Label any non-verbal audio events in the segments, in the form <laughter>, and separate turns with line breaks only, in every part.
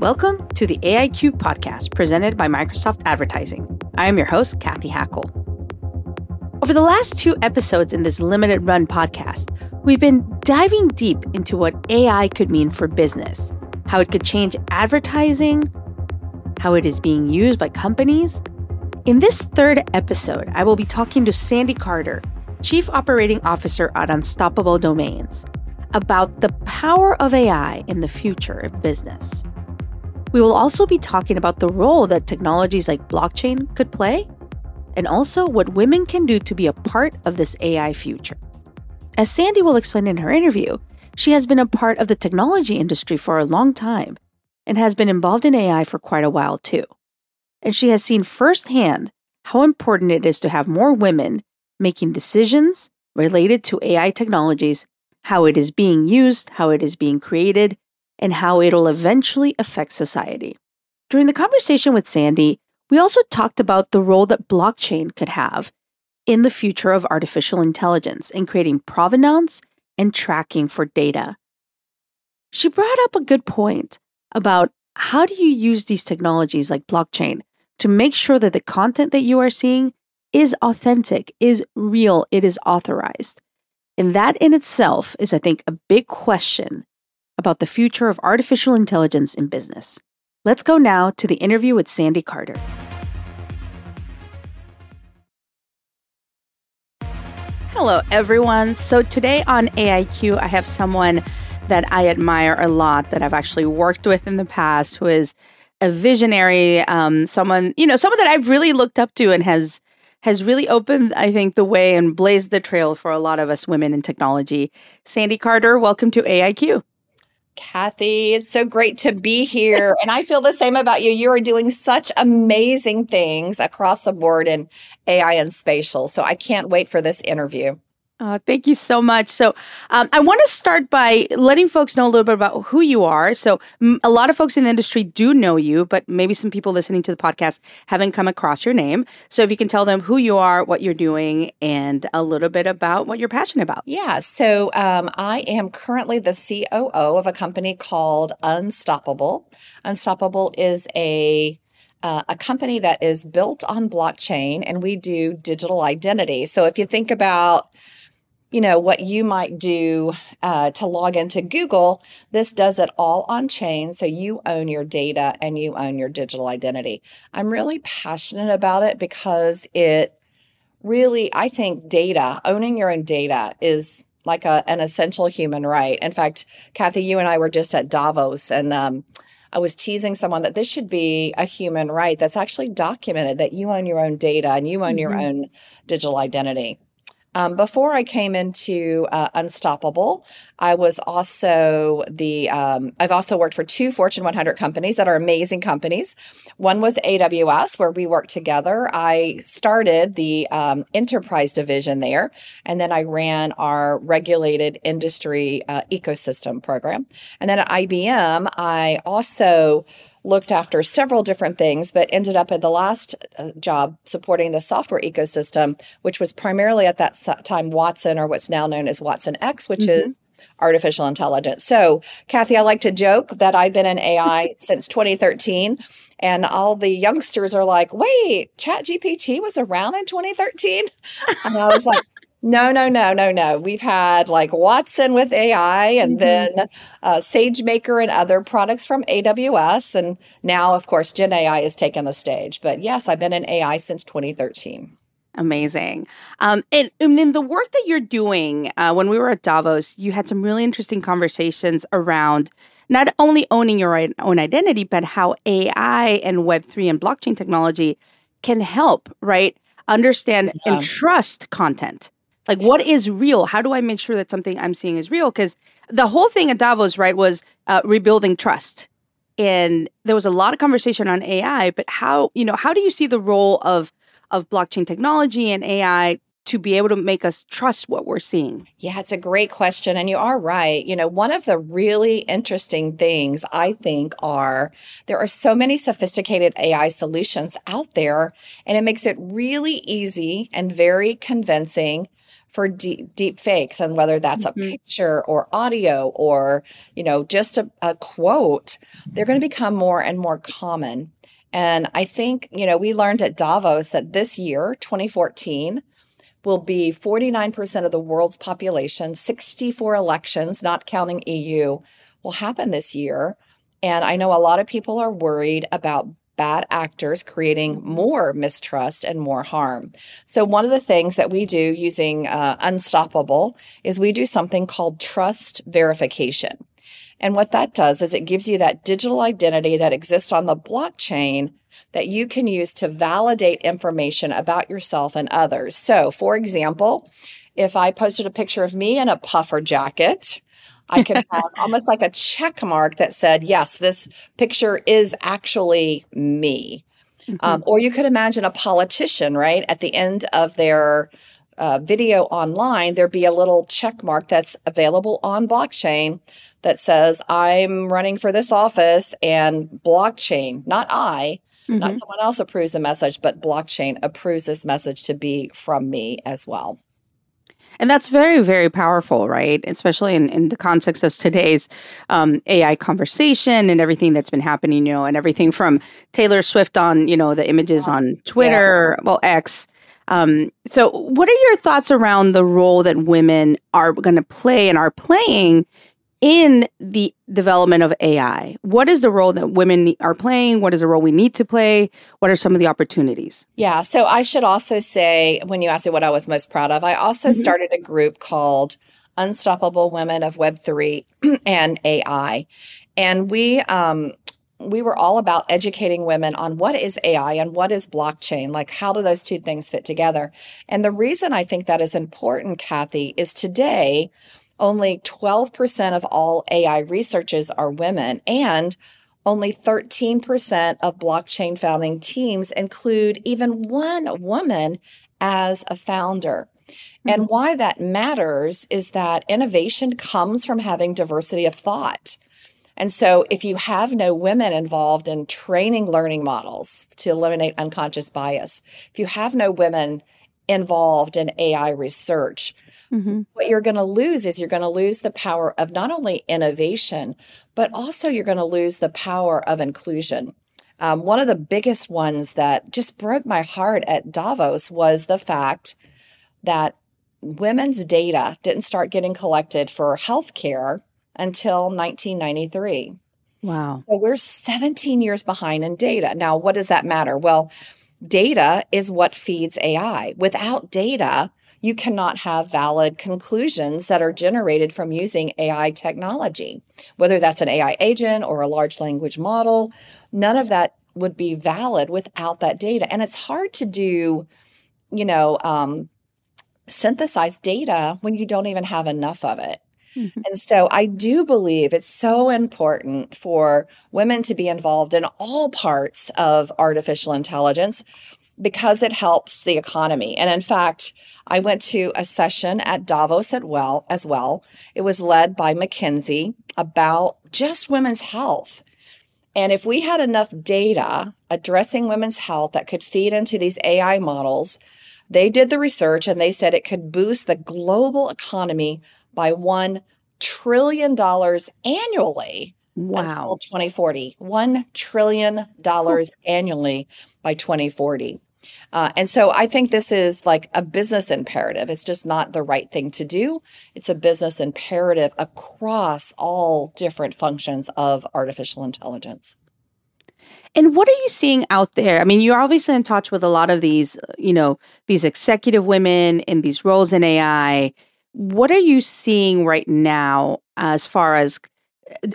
Welcome to the AIQ podcast presented by Microsoft Advertising. I am your host, Cathy Hackl. Over the last two episodes in this limited run podcast, we've been diving deep into what AI could mean for business, how it could change advertising, how it is being used by companies. In this third episode, I will be talking to Sandy Carter, Chief Operating Officer at Unstoppable Domains, about the power of AI in the future of business. We will also be talking about the role that technologies like blockchain could play, and also what women can do to be a part of this AI future. As Sandy will explain in her interview, she has been a part of the technology industry for a long time and has been involved in AI for quite a while too. And she has seen firsthand how important it is to have more women making decisions related to AI technologies, how it is being used, how it is being created, and how it'll eventually affect society. During the conversation with Sandy, we also talked about the role that blockchain could have in the future of artificial intelligence in creating provenance and tracking for data. She brought up a good point about how do you use these technologies like blockchain to make sure that the content that you are seeing is authentic, is real, it is authorized. And that in itself is, I think, a big question about the future of artificial intelligence in business. Let's go now to the interview with Sandy Carter. Hello, everyone. So, today on AIQ, I have someone that I admire a lot that I've actually worked with in the past who is a visionary, um, someone, you know, someone that I've really looked up to and has has really opened, I think, the way and blazed the trail for a lot of us women in technology. Sandy Carter, welcome to AIQ.
Cathy, it's so great to be here. <laughs> and I feel the same about you. You are doing such amazing things across the board in AI and spatial. So I can't wait for this interview.
Uh, thank you so much. So, um, I want to start by letting folks know a little bit about who you are. So, m- a lot of folks in the industry do know you, but maybe some people listening to the podcast haven't come across your name. So, if you can tell them who you are, what you're doing, and a little bit about what you're passionate about.
Yeah. So, um, I am currently the COO of a company called Unstoppable. Unstoppable is a uh, a company that is built on blockchain and we do digital identity. So if you think about you know what you might do uh, to log into google this does it all on chain so you own your data and you own your digital identity i'm really passionate about it because it really i think data owning your own data is like a, an essential human right in fact cathy you and i were just at davos and um, I was teasing someone that this should be a human right that's actually documented that you own your own data and you own mm-hmm. your own digital identity. Um, before I came into uh, Unstoppable, I was also the, um, I've also worked for two Fortune 100 companies that are amazing companies. One was AWS, where we worked together. I started the um, enterprise division there, and then I ran our regulated industry uh, ecosystem program. And then at IBM, I also looked after several different things, but ended up at the last uh, job supporting the software ecosystem, which was primarily at that time Watson, or what's now known as Watson X, which mm-hmm. is artificial intelligence. So, Cathy, I like to joke that I've been in AI <laughs> since 2013. And all the youngsters are like, wait, Chat GPT was around in 2013? And I was like, no, no, no, no, no. We've had like Watson with AI and mm-hmm. then uh, SageMaker and other products from AWS. And now, of course, Gen AI has taken the stage. But yes, I've been in AI since 2013.
Amazing. Um, and, and in the work that you're doing, uh, when we were at Davos, you had some really interesting conversations around not only owning your own identity, but how AI and Web3 and blockchain technology can help, right? Understand yeah. and trust content. Like, what is real? How do I make sure that something I'm seeing is real? Because the whole thing at Davos, right, was uh, rebuilding trust. And there was a lot of conversation on AI, but how, you know, how do you see the role of of blockchain technology and AI to be able to make us trust what we're seeing?
Yeah, it's a great question. And you are right. You know, one of the really interesting things I think are there are so many sophisticated AI solutions out there, and it makes it really easy and very convincing for deep, deep fakes and whether that's mm-hmm. a picture or audio or you know just a, a quote they're going to become more and more common and i think you know we learned at davos that this year 2014 will be 49% of the world's population 64 elections not counting eu will happen this year and i know a lot of people are worried about bad actors creating more mistrust and more harm. So, one of the things that we do using uh, Unstoppable is we do something called trust verification. And what that does is it gives you that digital identity that exists on the blockchain that you can use to validate information about yourself and others. So, for example, if I posted a picture of me in a puffer jacket, I could have almost like a check mark that said, yes, this picture is actually me. Mm-hmm. Um, or you could imagine a politician, right? At the end of their uh, video online, there'd be a little check mark that's available on blockchain that says, I'm running for this office and blockchain, not I, mm-hmm. not someone else approves the message, but blockchain approves this message to be from me as well.
And that's very, very powerful, right? Especially in, in the context of today's um, AI conversation and everything that's been happening, you know, and everything from Taylor Swift on, you know, the images on Twitter, yeah. well, X. Um, so, what are your thoughts around the role that women are going to play and are playing in the development of AI? What is the role that women are playing? What is the role we need to play? What are some of the opportunities?
Yeah, so I should also say, when you asked me what I was most proud of, I also mm-hmm. started a group called Unstoppable Women of Web3 <clears throat> and AI. And we, um, we were all about educating women on what is AI and what is blockchain. Like, how do those two things fit together? And the reason I think that is important, Cathy, is today only 12% of all AI researchers are women, and only 13% of blockchain founding teams include even one woman as a founder. Mm-hmm. And why that matters is that innovation comes from having diversity of thought. And so, if you have no women involved in training learning models to eliminate unconscious bias, if you have no women involved in AI research, Mm-hmm. What you're going to lose is you're going to lose the power of not only innovation, but also you're going to lose the power of inclusion. Um, one of the biggest ones that just broke my heart at Davos was the fact that women's data didn't start getting collected for healthcare until 1993.
Wow.
So we're 17 years behind in data. Now, what does that matter? Well, data is what feeds AI. Without data, you cannot have valid conclusions that are generated from using AI technology, whether that's an AI agent or a large language model. None of that would be valid without that data. And it's hard to do, you know, um, synthesize data when you don't even have enough of it. Mm-hmm. And so I do believe it's so important for women to be involved in all parts of artificial intelligence because it helps the economy. And in fact, I went to a session at Davos at well as well. It was led by McKinsey about just women's health. And if we had enough data addressing women's health that could feed into these AI models, they did the research and they said it could boost the global economy by $1 trillion annually
wow.
until 2040. $1 trillion annually by 2040. Uh, and so I think this is like a business imperative. It's just not the right thing to do. It's a business imperative across all different functions of artificial intelligence.
And what are you seeing out there? I mean, you're obviously in touch with a lot of these, you know, these executive women in these roles in AI. What are you seeing right now as far as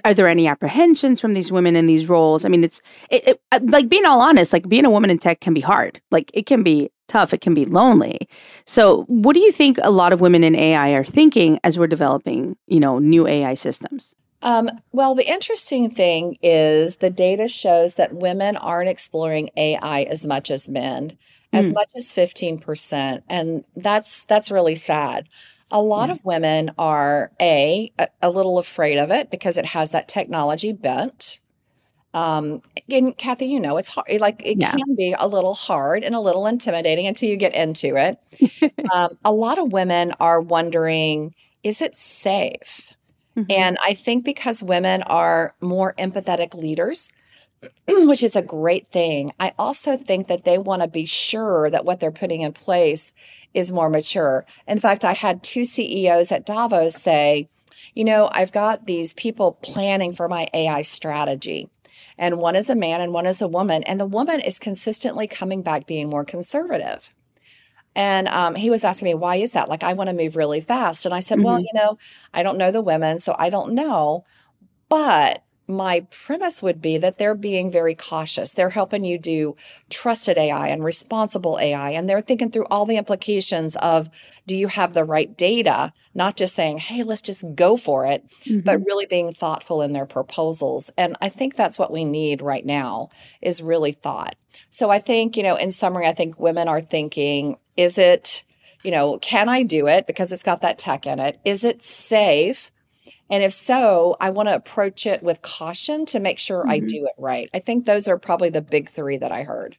are there any apprehensions from these women in these roles? I mean, it's it, it, uh, like being all honest, like being a woman in tech can be hard. Like it can be tough, it can be lonely. So, what do you think a lot of women in AI are thinking as we're developing, you know, new AI systems?
Um, well, the interesting thing is the data shows that women aren't exploring AI as much as men, as mm. much as 15%. And that's that's really sad. A lot of women are a, a little afraid of it because it has that technology bent. Um, and Cathy, you know, it's hard. Like it yeah. can be a little hard and a little intimidating until you get into it. <laughs> um, a lot of women are wondering, is it safe? Mm-hmm. And I think because women are more empathetic leaders, <clears throat> which is a great thing. I also think that they want to be sure that what they're putting in place is more mature. In fact, I had two CEOs at Davos say, you know, I've got these people planning for my AI strategy and one is a man and one is a woman. And the woman is consistently coming back being more conservative. And um, he was asking me, why is that? Like, I want to move really fast. And I said, mm-hmm. well, you know, I don't know the women, so I don't know. But my premise would be that they're being very cautious. They're helping you do trusted AI and responsible AI. And they're thinking through all the implications of do you have the right data? Not just saying, hey, let's just go for it, mm-hmm. but really being thoughtful in their proposals. And I think that's what we need right now is really thought. So I think, you know, in summary, I think women are thinking, is it, you know, can I do it because it's got that tech in it? Is it safe? And if so, I want to approach it with caution to make sure mm-hmm. I do it right. I think those are probably the big three that I heard.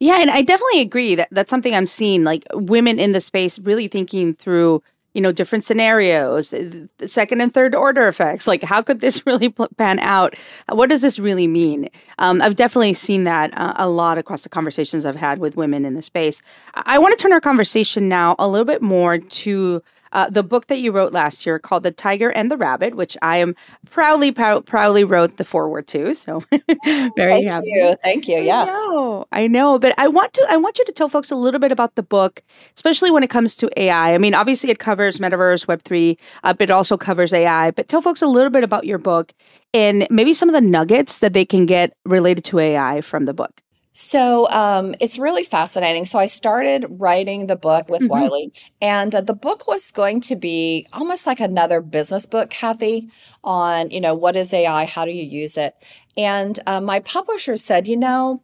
Yeah, and I definitely agree that that's something I'm seeing like women in the space really thinking through, you know, different scenarios, the second and third order effects. Like, how could this <laughs> really pan out? What does this really mean? Um, I've definitely seen that uh, a lot across the conversations I've had with women in the space. I, I want to turn our conversation now a little bit more to uh, the book that you wrote last year called The Tiger and the Rabbit, which I am proudly proudly wrote the foreword to. So very happy.
Thank
happy.
You. Thank you. Yes.
I know. I know. But I want to I want you to tell folks a little bit about the book, especially when it comes to AI. I mean, obviously it covers metaverse, Web three, uh, but it also covers AI. But tell folks a little bit about your book and maybe some of the nuggets that they can get related to AI from the book.
So um, it's really fascinating. So I started writing the book with mm-hmm. Wiley, and uh, the book was going to be almost like another business book, Cathy, on you know what is AI, how do you use it, and uh, my publisher said, you know.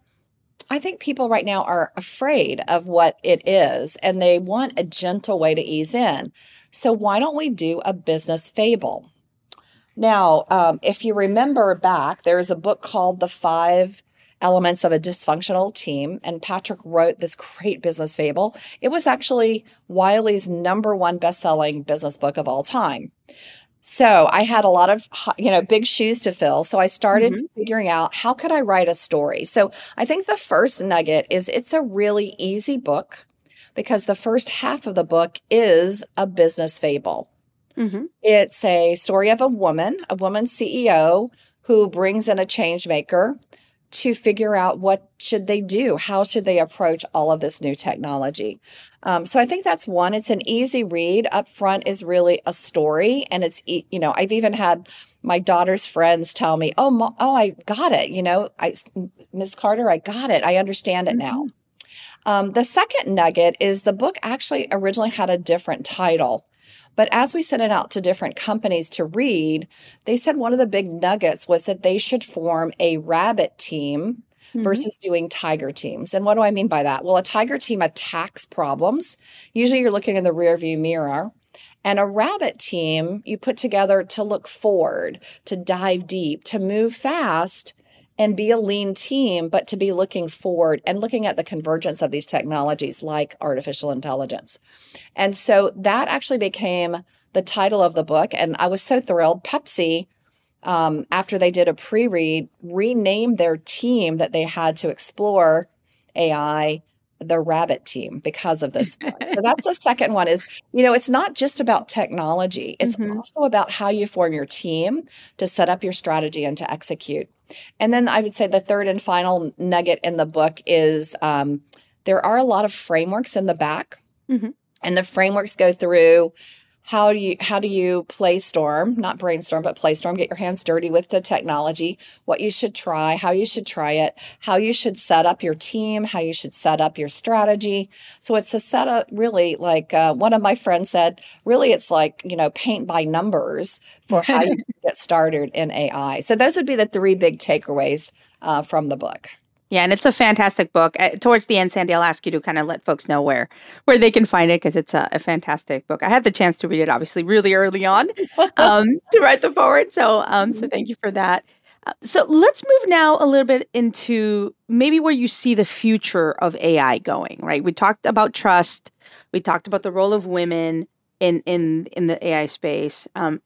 I think people right now are afraid of what it is and they want a gentle way to ease in. So, why don't we do a business fable? Now, um, if you remember back, there's a book called The Five elements of a dysfunctional team. And Patrick wrote this great business fable. It was actually Wiley's number one best-selling business book of all time. So I had a lot of, you know, big shoes to fill. So I started mm-hmm. figuring out how could I write a story. So I think the first nugget is it's a really easy book because the first half of the book is a business fable. Mm-hmm. It's a story of a woman, a woman CEO who brings in a change maker to figure out what should they do how should they approach all of this new technology. Um, so i think that's one. It's an easy read. Up front is really a story and it's you know i've even had my daughter's friends tell me oh oh i got it you know? I miss carter i got it. I understand it now. Mm-hmm. um, the second nugget is the book actually originally had a different title but as we sent it out to different companies to read, they said one of the big nuggets was that they should form a rabbit team Mm-hmm. versus doing tiger teams. And what do I mean by that? Well, a tiger team attacks problems. Usually you're looking in the rearview mirror. And a rabbit team you put together to look forward, to dive deep, to move fast and be a lean team, but to be looking forward and looking at the convergence of these technologies like artificial intelligence. And so that actually became the title of the book. And I was so thrilled. Pepsi, um, after they did a pre read, renamed their team that they had to explore AI the rabbit team because of this so that's the <laughs> second one is you know it's not just about technology it's mm-hmm. also about how you form your team to set up your strategy and to execute and then I would say the third and final nugget in the book is um, there are a lot of frameworks in the back. Mm-hmm. And the frameworks go through how do you how do you play storm not brainstorm but play storm get your hands dirty with the technology what you should try how you should try it how you should set up your team how you should set up your strategy. So it's a set up really like uh, one of my friends said really it's like you know paint by numbers for how you <laughs> get started in ai so those would be the three big takeaways uh, from the book
yeah, and it's a fantastic book. Uh, towards the end, Sandy, I'll ask you to kind of let folks know where where they can find it because it's a, a, fantastic book. I had the chance to read it, obviously, really early on <laughs> um, to write the forward. So, um, so thank you for that. Uh, so let's move now a little bit into maybe where you see the future of AI going, right? We talked about trust, we talked about the role of women in in in the AI space. Um,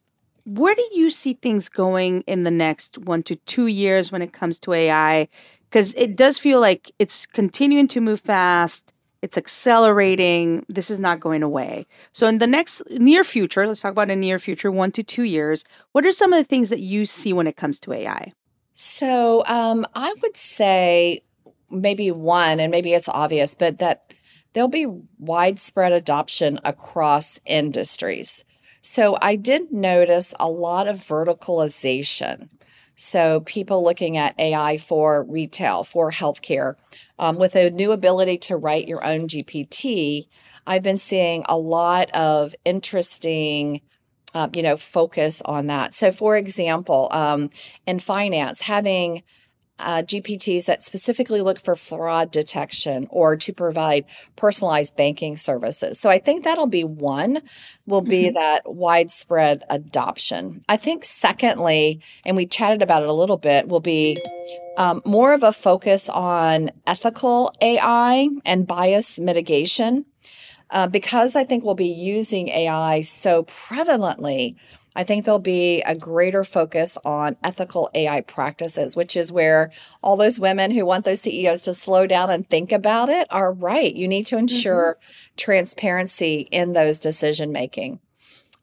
where do you see things going in the next one to two years when it comes to AI? Because it does feel like it's continuing to move fast. It's accelerating. This is not going away. So, in the next near future, let's talk about a near future, one to two years. What are some of the things that you see when it comes to AI?
So, um, I would say maybe one, and maybe it's obvious, but that there'll be widespread adoption across industries. So, I did notice a lot of verticalization. So, people looking at AI for retail, for healthcare, um, with a new ability to write your own GPT, I've been seeing a lot of interesting, uh, you know, focus on that. So, for example, um, in finance, having uh, GPTs that specifically look for fraud detection or to provide personalized banking services. So I think that'll be one, will be mm-hmm. that widespread adoption. I think, secondly, and we chatted about it a little bit, will be um, more of a focus on ethical AI and bias mitigation. Uh, because I think we'll be using AI so prevalently I think there'll be a greater focus on ethical AI practices, which is where all those women who want those CEOs to slow down and think about it are right. You need to ensure mm-hmm. transparency in those decision making.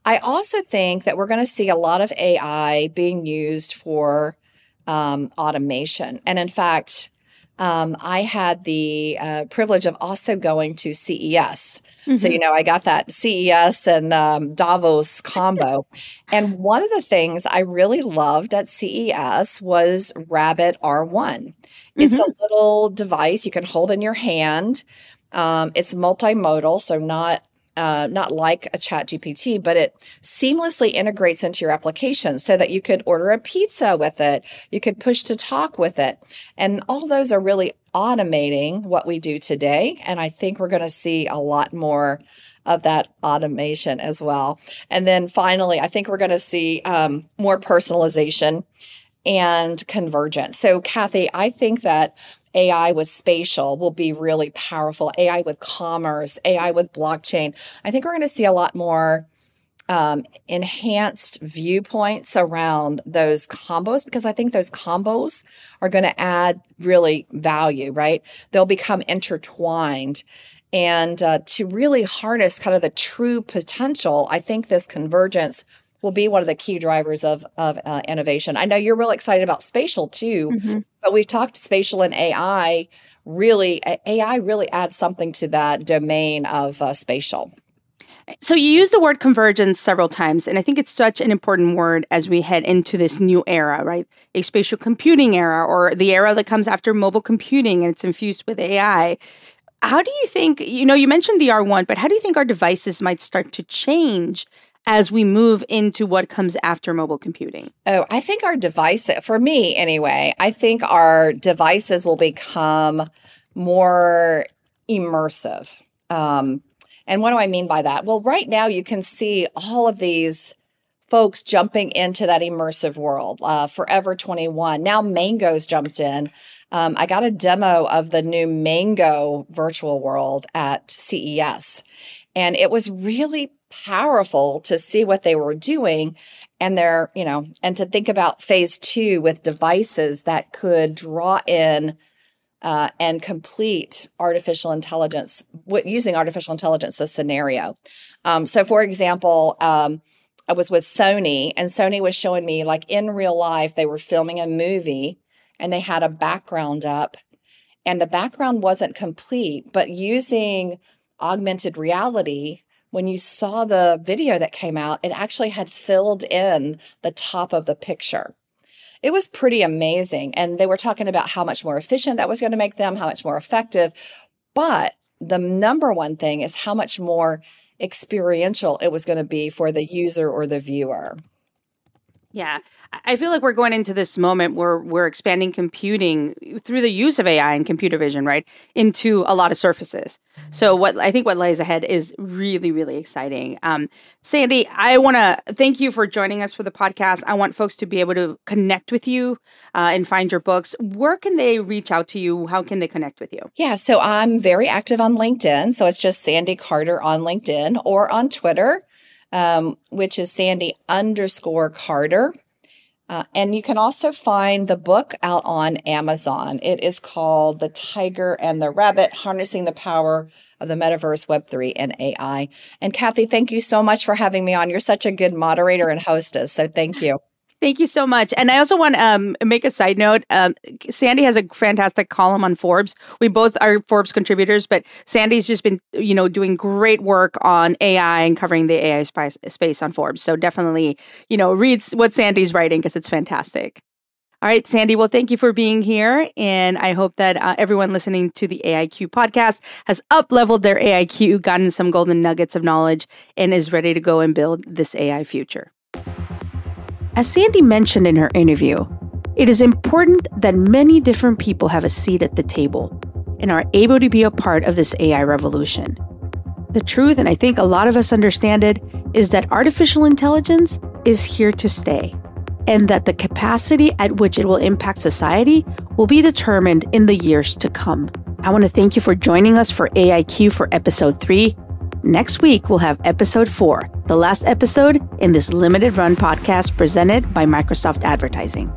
I also think that we're going to see a lot of AI being used for um, automation. And in fact, um, I had the uh, privilege of also going to CES. Mm-hmm. So, you know, I got that CES and um, Davos combo. <laughs> and one of the things I really loved at CES was Rabbit R1. It's mm-hmm. a little device you can hold in your hand. Um, it's multimodal, so not uh, not like a chat gpt but it seamlessly integrates into your application so that you could order a pizza with it you could push to talk with it. And all those are really automating what we do today. And i think we're going to see a lot more of that automation as well. And then finally i think we're going to see um, more personalization and convergence. So cathy i think that AI with spatial will be really powerful. AI with commerce, AI with blockchain. I think we're going to see a lot more um, enhanced viewpoints around those combos because I think those combos are going to add really value, right? They'll become intertwined. And uh, to really harness kind of the true potential, I think this convergence will be one of the key drivers of of uh, innovation. I know you're real excited about spatial too, mm-hmm. but we've talked spatial and AI. Really, AI really adds something to that domain of uh, spatial.
So you use the word convergence several times, and I think it's such an important word as we head into this new era, right? A spatial computing era, or the era that comes after mobile computing, and it's infused with AI. How do you think? You know, you mentioned the R1, but how do you think our devices might start to change as we move into what comes after mobile computing?
Oh, I think our devices, for me anyway, I think our devices will become more immersive. Um, and what do I mean by that? Well, right now you can see all of these folks jumping into that immersive world. Uh, Forever 21. Now Mango's jumped in. Um, I got a demo of the new Mango virtual world at CES, and it was really powerful to see what they were doing and they're you know and to think about phase two with devices that could draw in uh, and complete artificial intelligence using artificial intelligence the scenario. Um, so for example um, i was with sony and sony was showing me like in real life they were filming a movie and they had a background up and the background wasn't complete but using augmented reality when you saw the video that came out, it actually had filled in the top of the picture. It was pretty amazing. And they were talking about how much more efficient that was going to make them, how much more effective. But the number one thing is how much more experiential it was going to be for the user or the viewer.
Yeah. I feel like we're going into this moment where we're expanding computing through the use of AI and computer vision, right, into a lot of surfaces. So what I think what lies ahead is really, really exciting. Um, Sandy, I want to thank you for joining us for the podcast. I want folks to be able to connect with you uh, and find your books. Where can they reach out to you? How can they connect with you?
Yeah, so I'm very active on LinkedIn. So it's just Sandy Carter on LinkedIn or on Twitter um, which is Sandy underscore Carter. Uh, and you can also find the book out on Amazon. It is called The Tiger and the Rabbit Harnessing the Power of the Metaverse, Web3, and AI. And Cathy, thank you so much for having me on. You're such a good moderator and hostess. So thank you.
Thank you so much. And I also want to um, make a side note. Um, Sandy has a fantastic column on Forbes. We both are Forbes contributors, but Sandy's just been, you know, doing great work on AI and covering the AI space, space on Forbes. So definitely, you know, read what Sandy's writing because it's fantastic. All right, Sandy. Well, thank you for being here. And I hope that uh, everyone listening to the AIQ podcast has up leveled their AIQ, gotten some golden nuggets of knowledge, and is ready to go and build this AI future. As Sandy mentioned in her interview, it is important that many different people have a seat at the table and are able to be a part of this AI revolution. The truth, and I think a lot of us understand it, is that artificial intelligence is here to stay, and that the capacity at which it will impact society will be determined in the years to come. I want to thank you for joining us for AIQ for episode 3 Next week, we'll have episode four, the last episode in this limited run podcast presented by Microsoft Advertising.